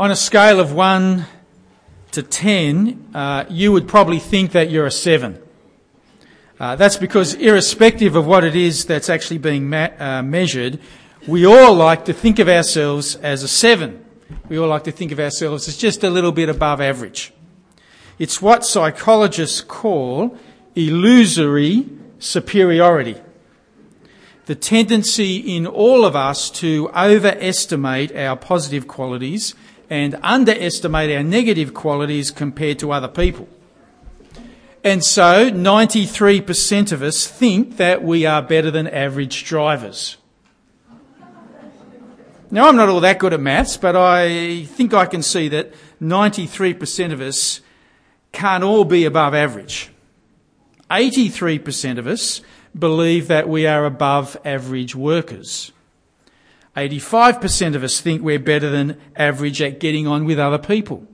On a scale of 1 to 10, uh, you would probably think that you're a 7. Uh, that's because, irrespective of what it is that's actually being ma- uh, measured, we all like to think of ourselves as a 7. We all like to think of ourselves as just a little bit above average. It's what psychologists call illusory superiority. The tendency in all of us to overestimate our positive qualities and underestimate our negative qualities compared to other people. And so 93% of us think that we are better than average drivers. Now, I'm not all that good at maths, but I think I can see that 93% of us can't all be above average. 83% of us believe that we are above average workers. 85% of us think we're better than average at getting on with other people.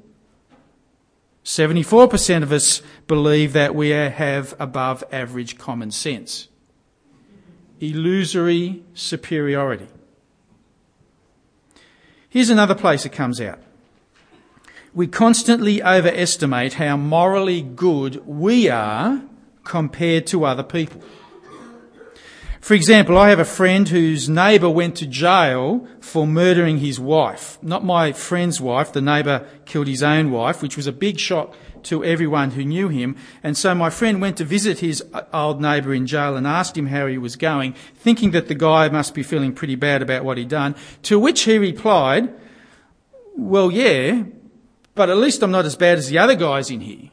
74% of us believe that we have above average common sense. Illusory superiority. Here's another place it comes out. We constantly overestimate how morally good we are compared to other people. For example, I have a friend whose neighbour went to jail for murdering his wife. Not my friend's wife, the neighbour killed his own wife, which was a big shock to everyone who knew him. And so my friend went to visit his uh, old neighbour in jail and asked him how he was going, thinking that the guy must be feeling pretty bad about what he'd done. To which he replied, Well, yeah, but at least I'm not as bad as the other guys in here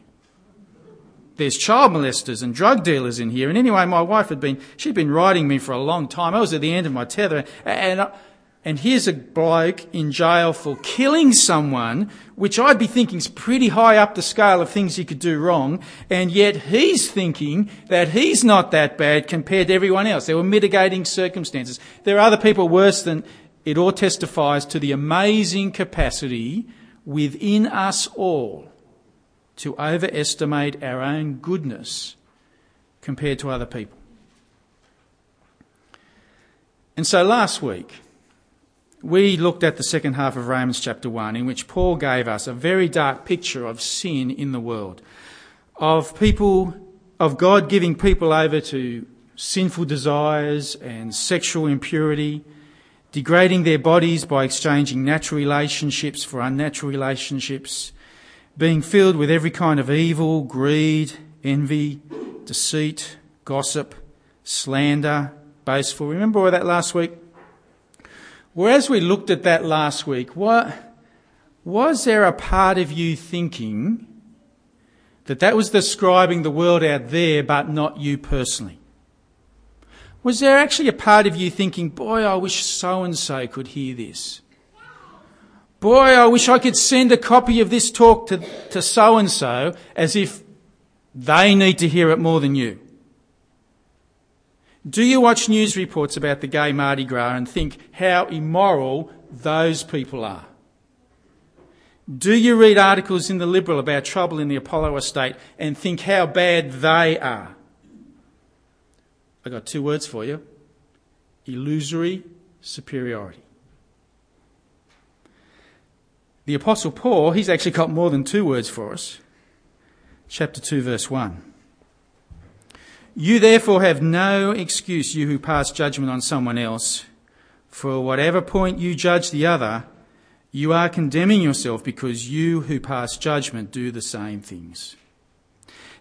there's child molesters and drug dealers in here. And anyway, my wife had been, she'd been riding me for a long time. I was at the end of my tether. And, and here's a bloke in jail for killing someone, which I'd be thinking is pretty high up the scale of things he could do wrong. And yet he's thinking that he's not that bad compared to everyone else. There were mitigating circumstances. There are other people worse than, it all testifies to the amazing capacity within us all to overestimate our own goodness compared to other people. And so last week, we looked at the second half of Romans chapter 1, in which Paul gave us a very dark picture of sin in the world, of people, of God giving people over to sinful desires and sexual impurity, degrading their bodies by exchanging natural relationships for unnatural relationships, being filled with every kind of evil, greed, envy, deceit, gossip, slander, boastful. Remember all that last week? Whereas we looked at that last week, what, was there a part of you thinking that that was describing the world out there, but not you personally? Was there actually a part of you thinking, boy, I wish so and so could hear this? Boy, I wish I could send a copy of this talk to, to so and so as if they need to hear it more than you. Do you watch news reports about the gay Mardi Gras and think how immoral those people are? Do you read articles in the Liberal about trouble in the Apollo estate and think how bad they are? I've got two words for you illusory superiority. The Apostle Paul, he's actually got more than two words for us. Chapter 2, verse 1. You therefore have no excuse, you who pass judgment on someone else. For whatever point you judge the other, you are condemning yourself because you who pass judgment do the same things.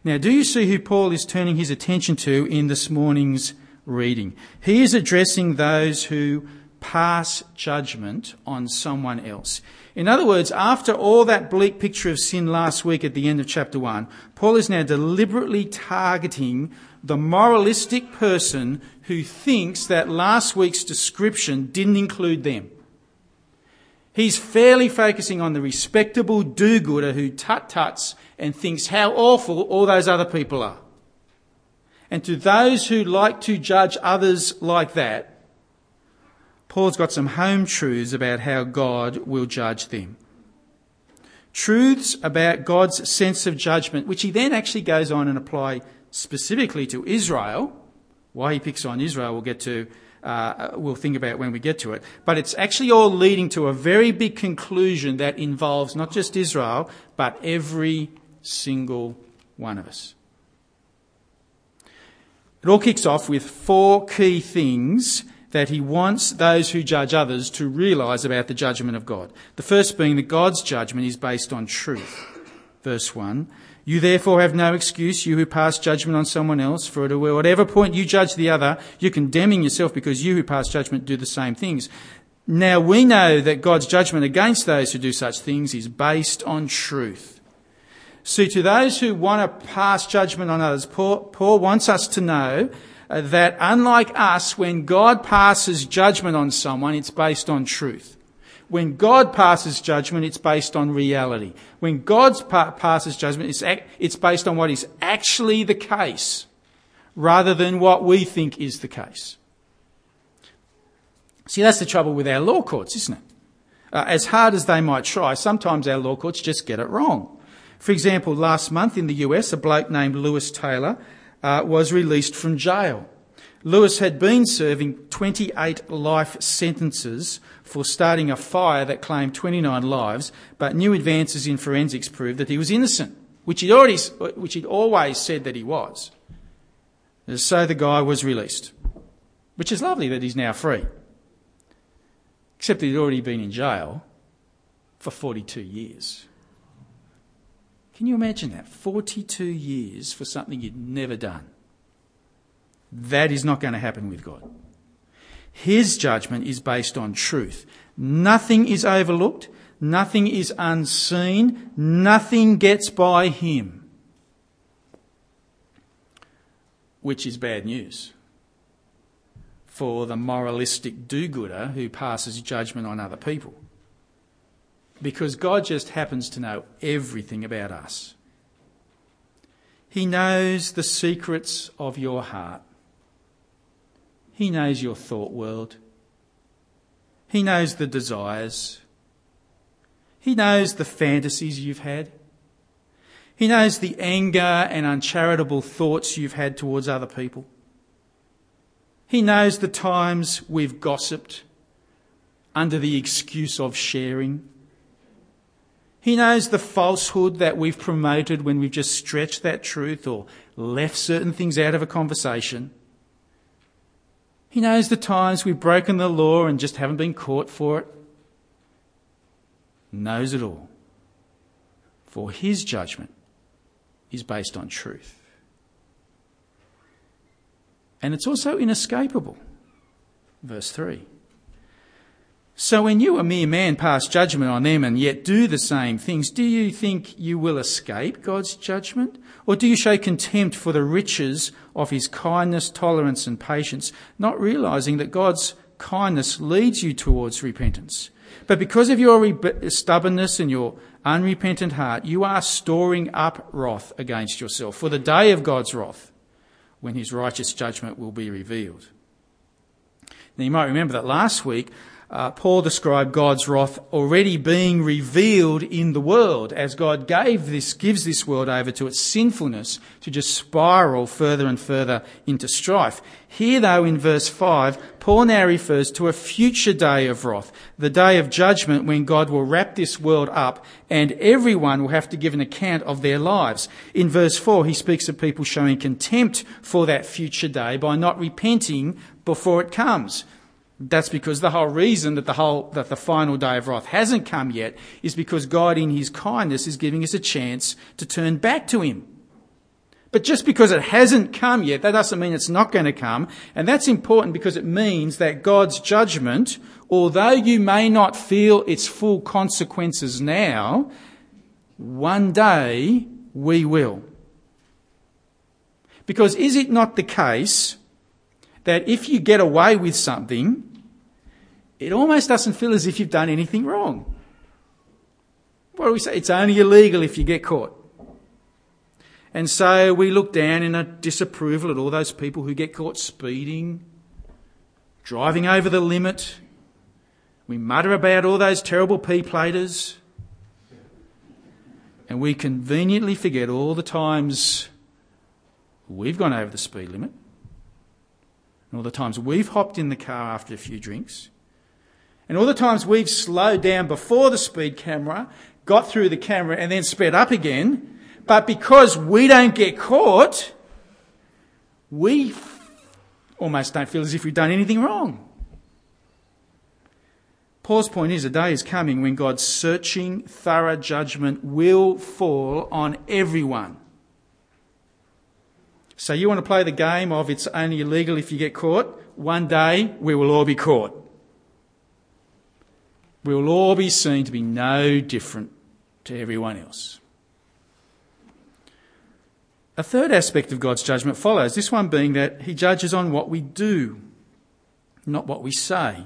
Now, do you see who Paul is turning his attention to in this morning's reading? He is addressing those who pass judgment on someone else. In other words, after all that bleak picture of sin last week at the end of chapter 1, Paul is now deliberately targeting the moralistic person who thinks that last week's description didn't include them. He's fairly focusing on the respectable do gooder who tut tuts and thinks how awful all those other people are. And to those who like to judge others like that, Paul's got some home truths about how God will judge them. Truths about God's sense of judgment, which he then actually goes on and apply specifically to Israel. Why he picks on Israel, we'll get to uh, we'll think about when we get to it. But it's actually all leading to a very big conclusion that involves not just Israel, but every single one of us. It all kicks off with four key things that he wants those who judge others to realise about the judgment of God. The first being that God's judgment is based on truth. Verse 1. You therefore have no excuse, you who pass judgment on someone else, for at whatever point you judge the other, you're condemning yourself because you who pass judgment do the same things. Now we know that God's judgment against those who do such things is based on truth. See, to those who want to pass judgment on others, Paul, Paul wants us to know that unlike us, when God passes judgment on someone, it's based on truth. When God passes judgment, it's based on reality. When God pa- passes judgment, it's, ac- it's based on what is actually the case rather than what we think is the case. See, that's the trouble with our law courts, isn't it? Uh, as hard as they might try, sometimes our law courts just get it wrong. For example, last month in the US, a bloke named Louis Taylor uh, was released from jail. Louis had been serving 28 life sentences for starting a fire that claimed 29 lives, but new advances in forensics proved that he was innocent, which he'd already, which he'd always said that he was. So the guy was released, which is lovely that he's now free. Except he'd already been in jail for 42 years. Can you imagine that? 42 years for something you'd never done. That is not going to happen with God. His judgment is based on truth. Nothing is overlooked. Nothing is unseen. Nothing gets by him. Which is bad news for the moralistic do gooder who passes judgment on other people because God just happens to know everything about us. He knows the secrets of your heart. He knows your thought world. He knows the desires. He knows the fantasies you've had. He knows the anger and uncharitable thoughts you've had towards other people. He knows the times we've gossiped under the excuse of sharing. He knows the falsehood that we've promoted when we've just stretched that truth or left certain things out of a conversation. He knows the times we've broken the law and just haven't been caught for it. Knows it all. For his judgment is based on truth. And it's also inescapable. Verse 3. So when you, a mere man, pass judgment on them and yet do the same things, do you think you will escape God's judgment? Or do you show contempt for the riches of his kindness, tolerance, and patience, not realizing that God's kindness leads you towards repentance? But because of your re- stubbornness and your unrepentant heart, you are storing up wrath against yourself for the day of God's wrath, when his righteous judgment will be revealed. Now you might remember that last week uh, Paul described God's wrath already being revealed in the world as God gave this, gives this world over to its sinfulness to just spiral further and further into strife. Here though in verse 5, Paul now refers to a future day of wrath, the day of judgment when God will wrap this world up and everyone will have to give an account of their lives. In verse 4, he speaks of people showing contempt for that future day by not repenting before it comes. That's because the whole reason that the whole, that the final day of wrath hasn't come yet is because God in His kindness is giving us a chance to turn back to Him. But just because it hasn't come yet, that doesn't mean it's not going to come. And that's important because it means that God's judgment, although you may not feel its full consequences now, one day we will. Because is it not the case that if you get away with something, it almost doesn't feel as if you've done anything wrong. What do we say? It's only illegal if you get caught. And so we look down in a disapproval at all those people who get caught speeding, driving over the limit. We mutter about all those terrible P platers. And we conveniently forget all the times we've gone over the speed limit and all the times we've hopped in the car after a few drinks, and all the times we've slowed down before the speed camera, got through the camera, and then sped up again, but because we don't get caught, we almost don't feel as if we've done anything wrong. Paul's point is a day is coming when God's searching, thorough judgment will fall on everyone. So you want to play the game of it's only illegal if you get caught? One day we will all be caught. We will all be seen to be no different to everyone else. A third aspect of God's judgment follows, this one being that He judges on what we do, not what we say.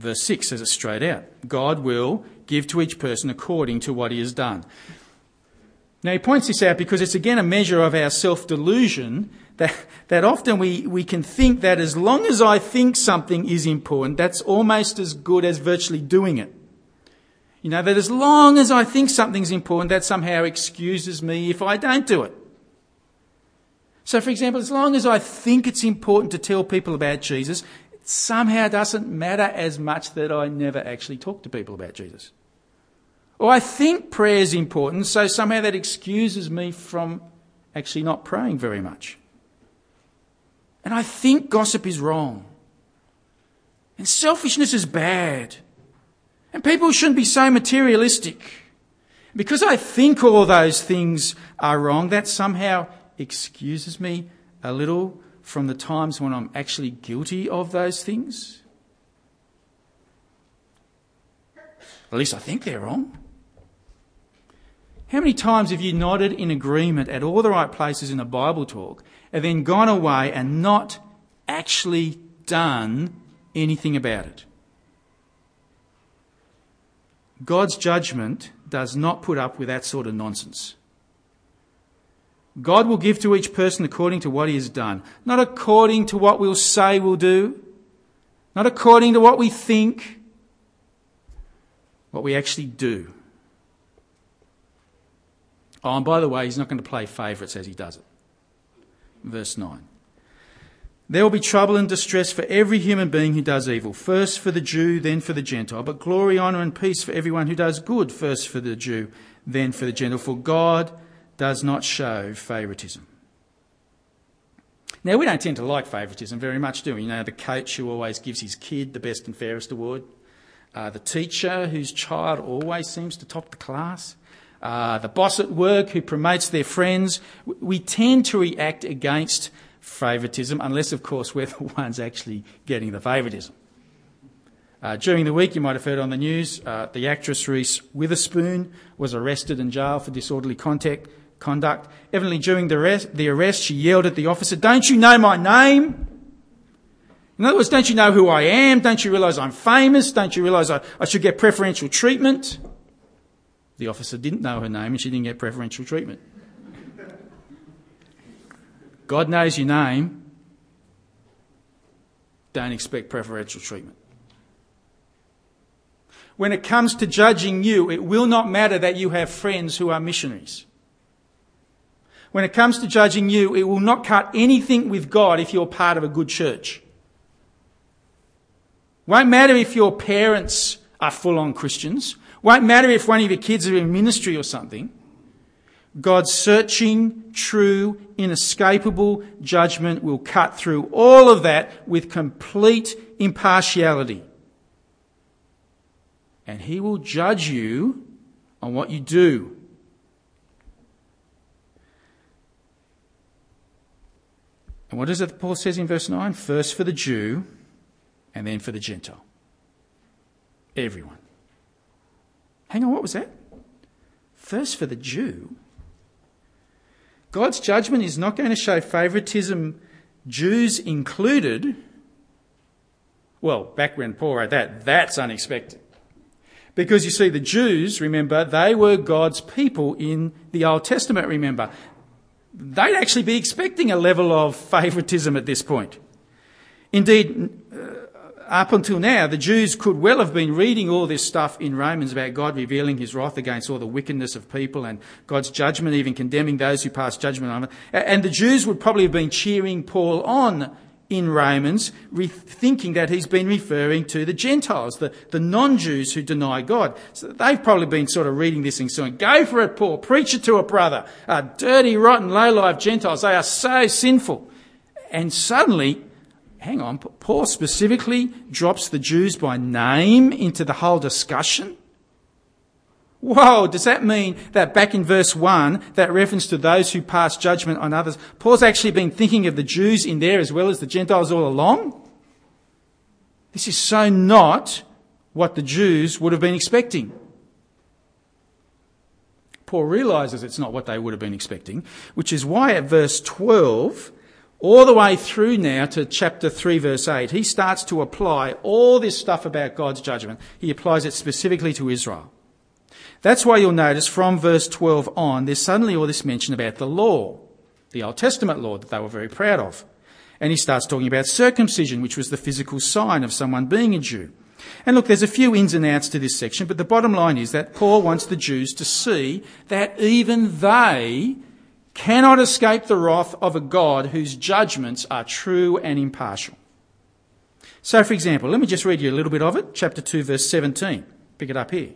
Verse 6 says it straight out God will give to each person according to what he has done. Now, he points this out because it's again a measure of our self delusion that, that often we, we can think that as long as I think something is important, that's almost as good as virtually doing it. You know, that as long as I think something's important, that somehow excuses me if I don't do it. So, for example, as long as I think it's important to tell people about Jesus, it somehow doesn't matter as much that I never actually talk to people about Jesus. Or I think prayer is important, so somehow that excuses me from actually not praying very much. And I think gossip is wrong. And selfishness is bad. And people shouldn't be so materialistic. Because I think all those things are wrong, that somehow excuses me a little from the times when I'm actually guilty of those things. At least I think they're wrong. How many times have you nodded in agreement at all the right places in a Bible talk and then gone away and not actually done anything about it? God's judgment does not put up with that sort of nonsense. God will give to each person according to what he has done, not according to what we'll say we'll do, not according to what we think, what we actually do. Oh, and by the way, he's not going to play favourites as he does it. Verse 9. There will be trouble and distress for every human being who does evil, first for the Jew, then for the Gentile, but glory, honour, and peace for everyone who does good, first for the Jew, then for the Gentile, for God does not show favouritism. Now, we don't tend to like favouritism very much, do we? You know, the coach who always gives his kid the best and fairest award, uh, the teacher whose child always seems to top the class, uh, the boss at work who promotes their friends. We tend to react against favouritism, unless, of course, we're the ones actually getting the favouritism. Uh, during the week, you might have heard on the news, uh, the actress Reese Witherspoon was arrested and jailed for disorderly contact, conduct. Evidently, during the arrest, the arrest, she yelled at the officer, Don't you know my name? In other words, don't you know who I am? Don't you realise I'm famous? Don't you realise I, I should get preferential treatment? The officer didn't know her name and she didn't get preferential treatment. God knows your name. Don't expect preferential treatment. When it comes to judging you, it will not matter that you have friends who are missionaries. When it comes to judging you, it will not cut anything with God if you're part of a good church. Won't matter if your parents are full on Christians. Won't matter if one of your kids are in ministry or something. God's searching, true, inescapable judgment will cut through all of that with complete impartiality. And He will judge you on what you do. And what is it that Paul says in verse 9? First for the Jew and then for the Gentile. Everyone. Hang on, what was that? First for the Jew. God's judgment is not going to show favouritism, Jews included. Well, back when Paul wrote that, that's unexpected. Because you see, the Jews, remember, they were God's people in the Old Testament, remember. They'd actually be expecting a level of favouritism at this point. Indeed, up until now, the Jews could well have been reading all this stuff in Romans about God revealing his wrath against all the wickedness of people and God's judgment, even condemning those who pass judgment on them. And the Jews would probably have been cheering Paul on in Romans, thinking that he's been referring to the Gentiles, the, the non-Jews who deny God. So they've probably been sort of reading this and saying, go for it, Paul, preach it to a brother. Uh, dirty, rotten, low-life Gentiles, they are so sinful. And suddenly, hang on, Paul specifically drops the Jews by name into the whole discussion. Whoa, does that mean that back in verse 1, that reference to those who pass judgment on others, Paul's actually been thinking of the Jews in there as well as the Gentiles all along? This is so not what the Jews would have been expecting. Paul realizes it's not what they would have been expecting, which is why at verse 12, all the way through now to chapter 3 verse 8, he starts to apply all this stuff about God's judgment. He applies it specifically to Israel. That's why you'll notice from verse 12 on, there's suddenly all this mention about the law, the Old Testament law that they were very proud of. And he starts talking about circumcision, which was the physical sign of someone being a Jew. And look, there's a few ins and outs to this section, but the bottom line is that Paul wants the Jews to see that even they cannot escape the wrath of a God whose judgments are true and impartial. So, for example, let me just read you a little bit of it, chapter 2, verse 17. Pick it up here.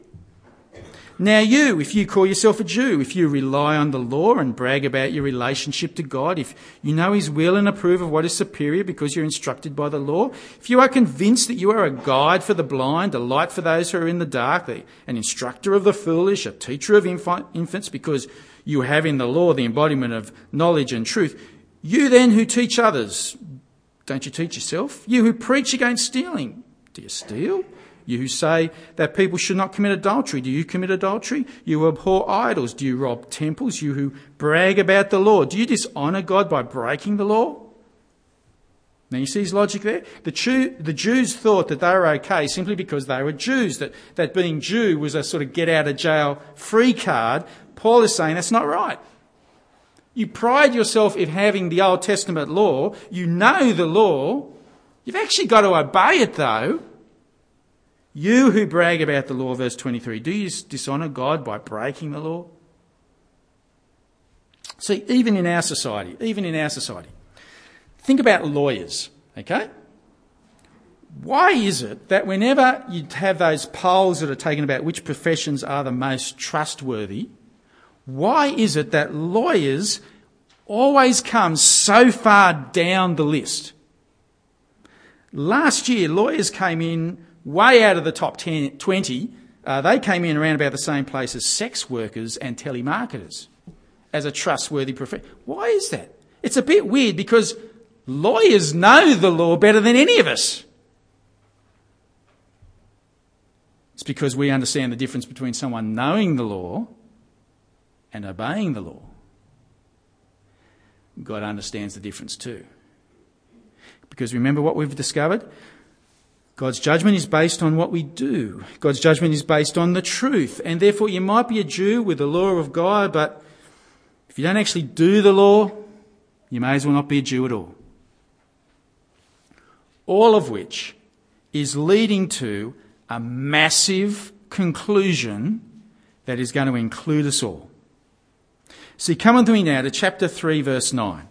Now, you, if you call yourself a Jew, if you rely on the law and brag about your relationship to God, if you know His will and approve of what is superior because you're instructed by the law, if you are convinced that you are a guide for the blind, a light for those who are in the dark, an instructor of the foolish, a teacher of infants, because you have in the law the embodiment of knowledge and truth, you then who teach others, don't you teach yourself? You who preach against stealing, do you steal? You who say that people should not commit adultery, do you commit adultery? You who abhor idols, do you rob temples? You who brag about the law, do you dishonour God by breaking the law? Now you see his logic there? The, Jew, the Jews thought that they were okay simply because they were Jews, that, that being Jew was a sort of get out of jail free card. Paul is saying that's not right. You pride yourself in having the Old Testament law. You know the law. You've actually got to obey it though. You who brag about the law, verse 23, do you dishonour God by breaking the law? See, even in our society, even in our society, think about lawyers, okay? Why is it that whenever you have those polls that are taken about which professions are the most trustworthy, why is it that lawyers always come so far down the list? Last year, lawyers came in way out of the top 10, 20, uh, they came in around about the same place as sex workers and telemarketers as a trustworthy profession. Why is that? It's a bit weird because lawyers know the law better than any of us. It's because we understand the difference between someone knowing the law and obeying the law. God understands the difference too. Because remember what we've discovered? God's judgment is based on what we do. God's judgment is based on the truth. And therefore, you might be a Jew with the law of God, but if you don't actually do the law, you may as well not be a Jew at all. All of which is leading to a massive conclusion that is going to include us all. See, come with me now to chapter 3, verse 9.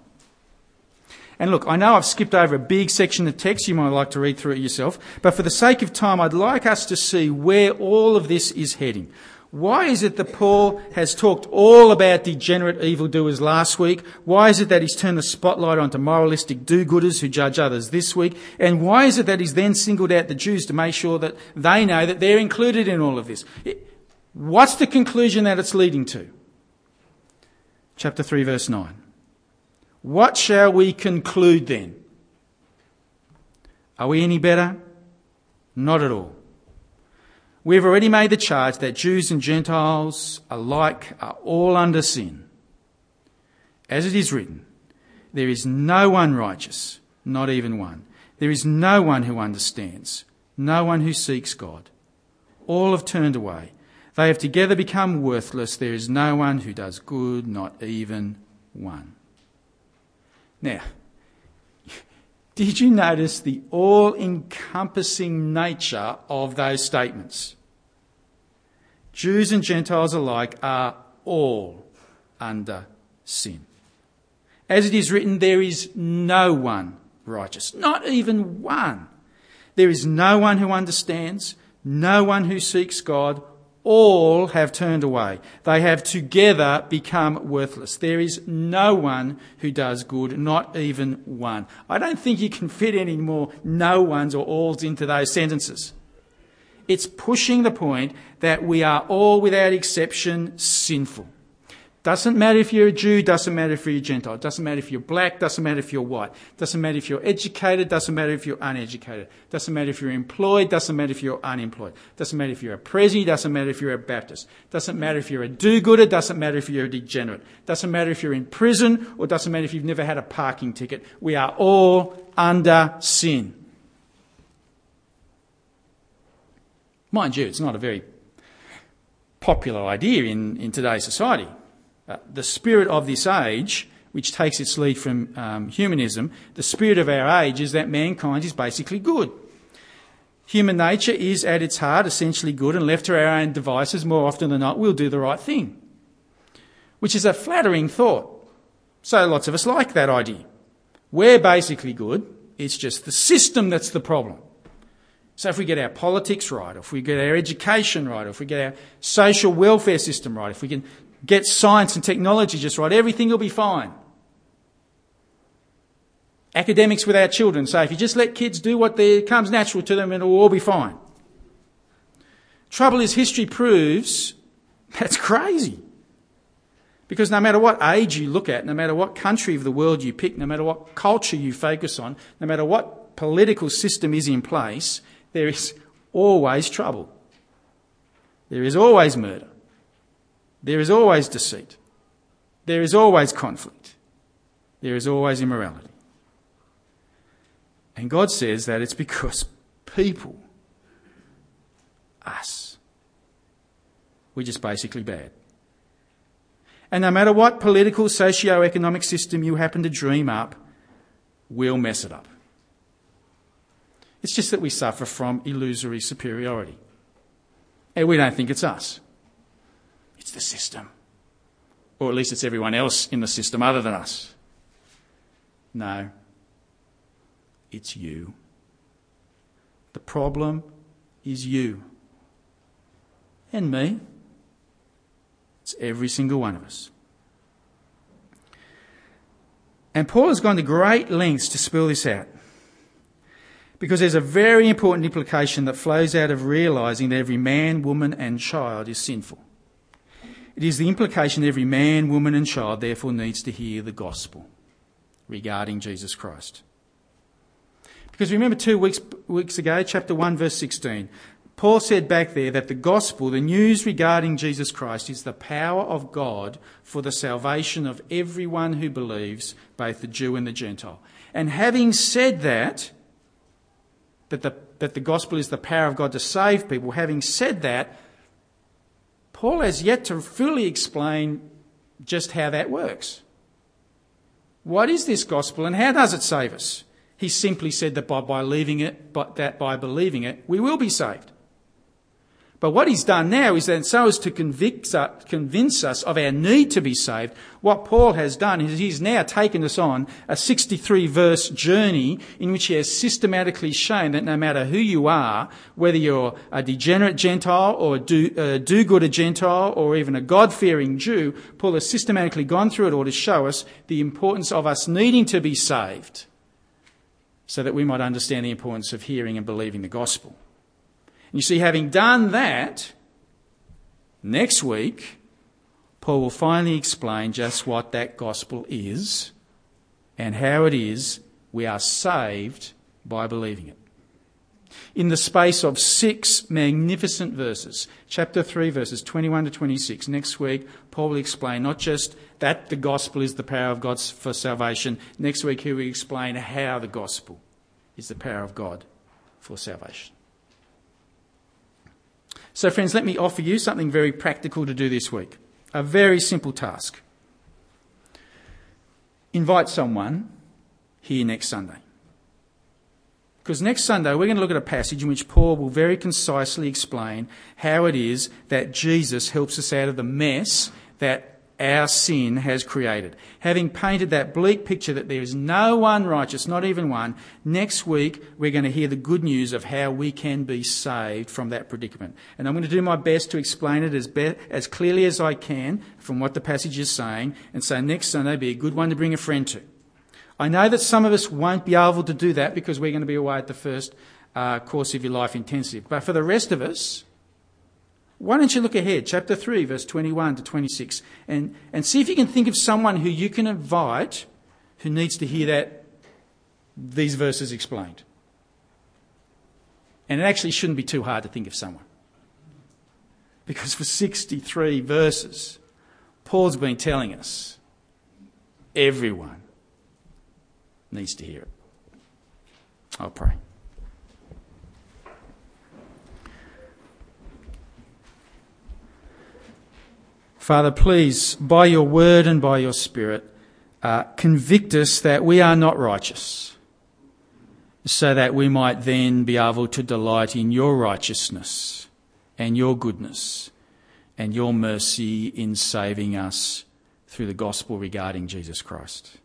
And look, I know I've skipped over a big section of text. You might like to read through it yourself. But for the sake of time, I'd like us to see where all of this is heading. Why is it that Paul has talked all about degenerate evildoers last week? Why is it that he's turned the spotlight onto moralistic do-gooders who judge others this week? And why is it that he's then singled out the Jews to make sure that they know that they're included in all of this? What's the conclusion that it's leading to? Chapter 3 verse 9. What shall we conclude then? Are we any better? Not at all. We've already made the charge that Jews and Gentiles alike are all under sin. As it is written, there is no one righteous, not even one. There is no one who understands, no one who seeks God. All have turned away. They have together become worthless. There is no one who does good, not even one. Now, Did you notice the all encompassing nature of those statements? Jews and Gentiles alike are all under sin. As it is written, there is no one righteous, not even one. There is no one who understands, no one who seeks God. All have turned away. They have together become worthless. There is no one who does good, not even one. I don't think you can fit any more no ones or alls into those sentences. It's pushing the point that we are all, without exception, sinful. Doesn't matter if you're a Jew, doesn't matter if you're a Gentile, doesn't matter if you're black, doesn't matter if you're white, doesn't matter if you're educated, doesn't matter if you're uneducated, doesn't matter if you're employed, doesn't matter if you're unemployed, doesn't matter if you're a prezi, doesn't matter if you're a Baptist, doesn't matter if you're a do-gooder, doesn't matter if you're a degenerate, doesn't matter if you're in prison, or doesn't matter if you've never had a parking ticket. We are all under sin. Mind you, it's not a very popular idea in, in today's society. Uh, the spirit of this age, which takes its lead from um, humanism, the spirit of our age is that mankind is basically good. Human nature is at its heart essentially good, and left to our own devices, more often than not, we'll do the right thing. Which is a flattering thought. So lots of us like that idea. We're basically good, it's just the system that's the problem. So if we get our politics right, if we get our education right, if we get our social welfare system right, if we can get science and technology just right, everything will be fine. Academics with our children say if you just let kids do what comes natural to them, it'll all be fine. Trouble is, history proves that's crazy. Because no matter what age you look at, no matter what country of the world you pick, no matter what culture you focus on, no matter what political system is in place, there is always trouble. There is always murder. There is always deceit. There is always conflict. There is always immorality. And God says that it's because people, us, we're just basically bad. And no matter what political, socio-economic system you happen to dream up, we'll mess it up. It's just that we suffer from illusory superiority. And we don't think it's us. It's the system. Or at least it's everyone else in the system other than us. No. It's you. The problem is you. And me. It's every single one of us. And Paul has gone to great lengths to spell this out. Because there's a very important implication that flows out of realizing that every man, woman, and child is sinful. It is the implication that every man, woman, and child therefore needs to hear the gospel regarding Jesus Christ. Because remember two weeks, weeks ago, chapter 1, verse 16, Paul said back there that the gospel, the news regarding Jesus Christ, is the power of God for the salvation of everyone who believes, both the Jew and the Gentile. And having said that, that the, that the gospel is the power of God to save people, having said that, Paul has yet to fully explain just how that works. What is this gospel and how does it save us? He simply said that by, it, but that by believing it, we will be saved. But what he's done now is that so as to convince us of our need to be saved, what Paul has done is he's now taken us on a 63 verse journey in which he has systematically shown that no matter who you are, whether you're a degenerate Gentile or a do, do-gooder Gentile or even a God-fearing Jew, Paul has systematically gone through it all to show us the importance of us needing to be saved so that we might understand the importance of hearing and believing the gospel. You see, having done that, next week, Paul will finally explain just what that gospel is and how it is we are saved by believing it. In the space of six magnificent verses, chapter 3, verses 21 to 26, next week, Paul will explain not just that the gospel is the power of God for salvation, next week he will explain how the gospel is the power of God for salvation. So, friends, let me offer you something very practical to do this week. A very simple task. Invite someone here next Sunday. Because next Sunday we're going to look at a passage in which Paul will very concisely explain how it is that Jesus helps us out of the mess that our sin has created. Having painted that bleak picture that there is no one righteous, not even one, next week we're going to hear the good news of how we can be saved from that predicament. And I'm going to do my best to explain it as, be- as clearly as I can from what the passage is saying, and so next Sunday be a good one to bring a friend to. I know that some of us won't be able to do that because we're going to be away at the first uh, course of your life intensive. But for the rest of us, why don't you look ahead, chapter 3, verse 21 to 26, and, and see if you can think of someone who you can invite who needs to hear that, these verses explained. And it actually shouldn't be too hard to think of someone. Because for 63 verses, Paul's been telling us everyone needs to hear it. I'll pray. Father, please, by your word and by your spirit, uh, convict us that we are not righteous, so that we might then be able to delight in your righteousness and your goodness and your mercy in saving us through the gospel regarding Jesus Christ.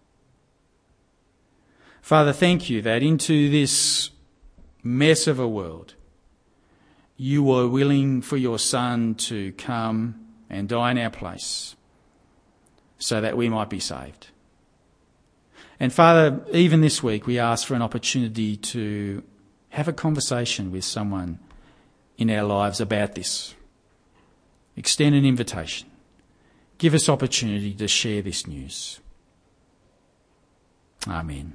Father, thank you that into this mess of a world, you were willing for your Son to come and die in our place so that we might be saved. And Father, even this week, we ask for an opportunity to have a conversation with someone in our lives about this. Extend an invitation. Give us opportunity to share this news. Amen.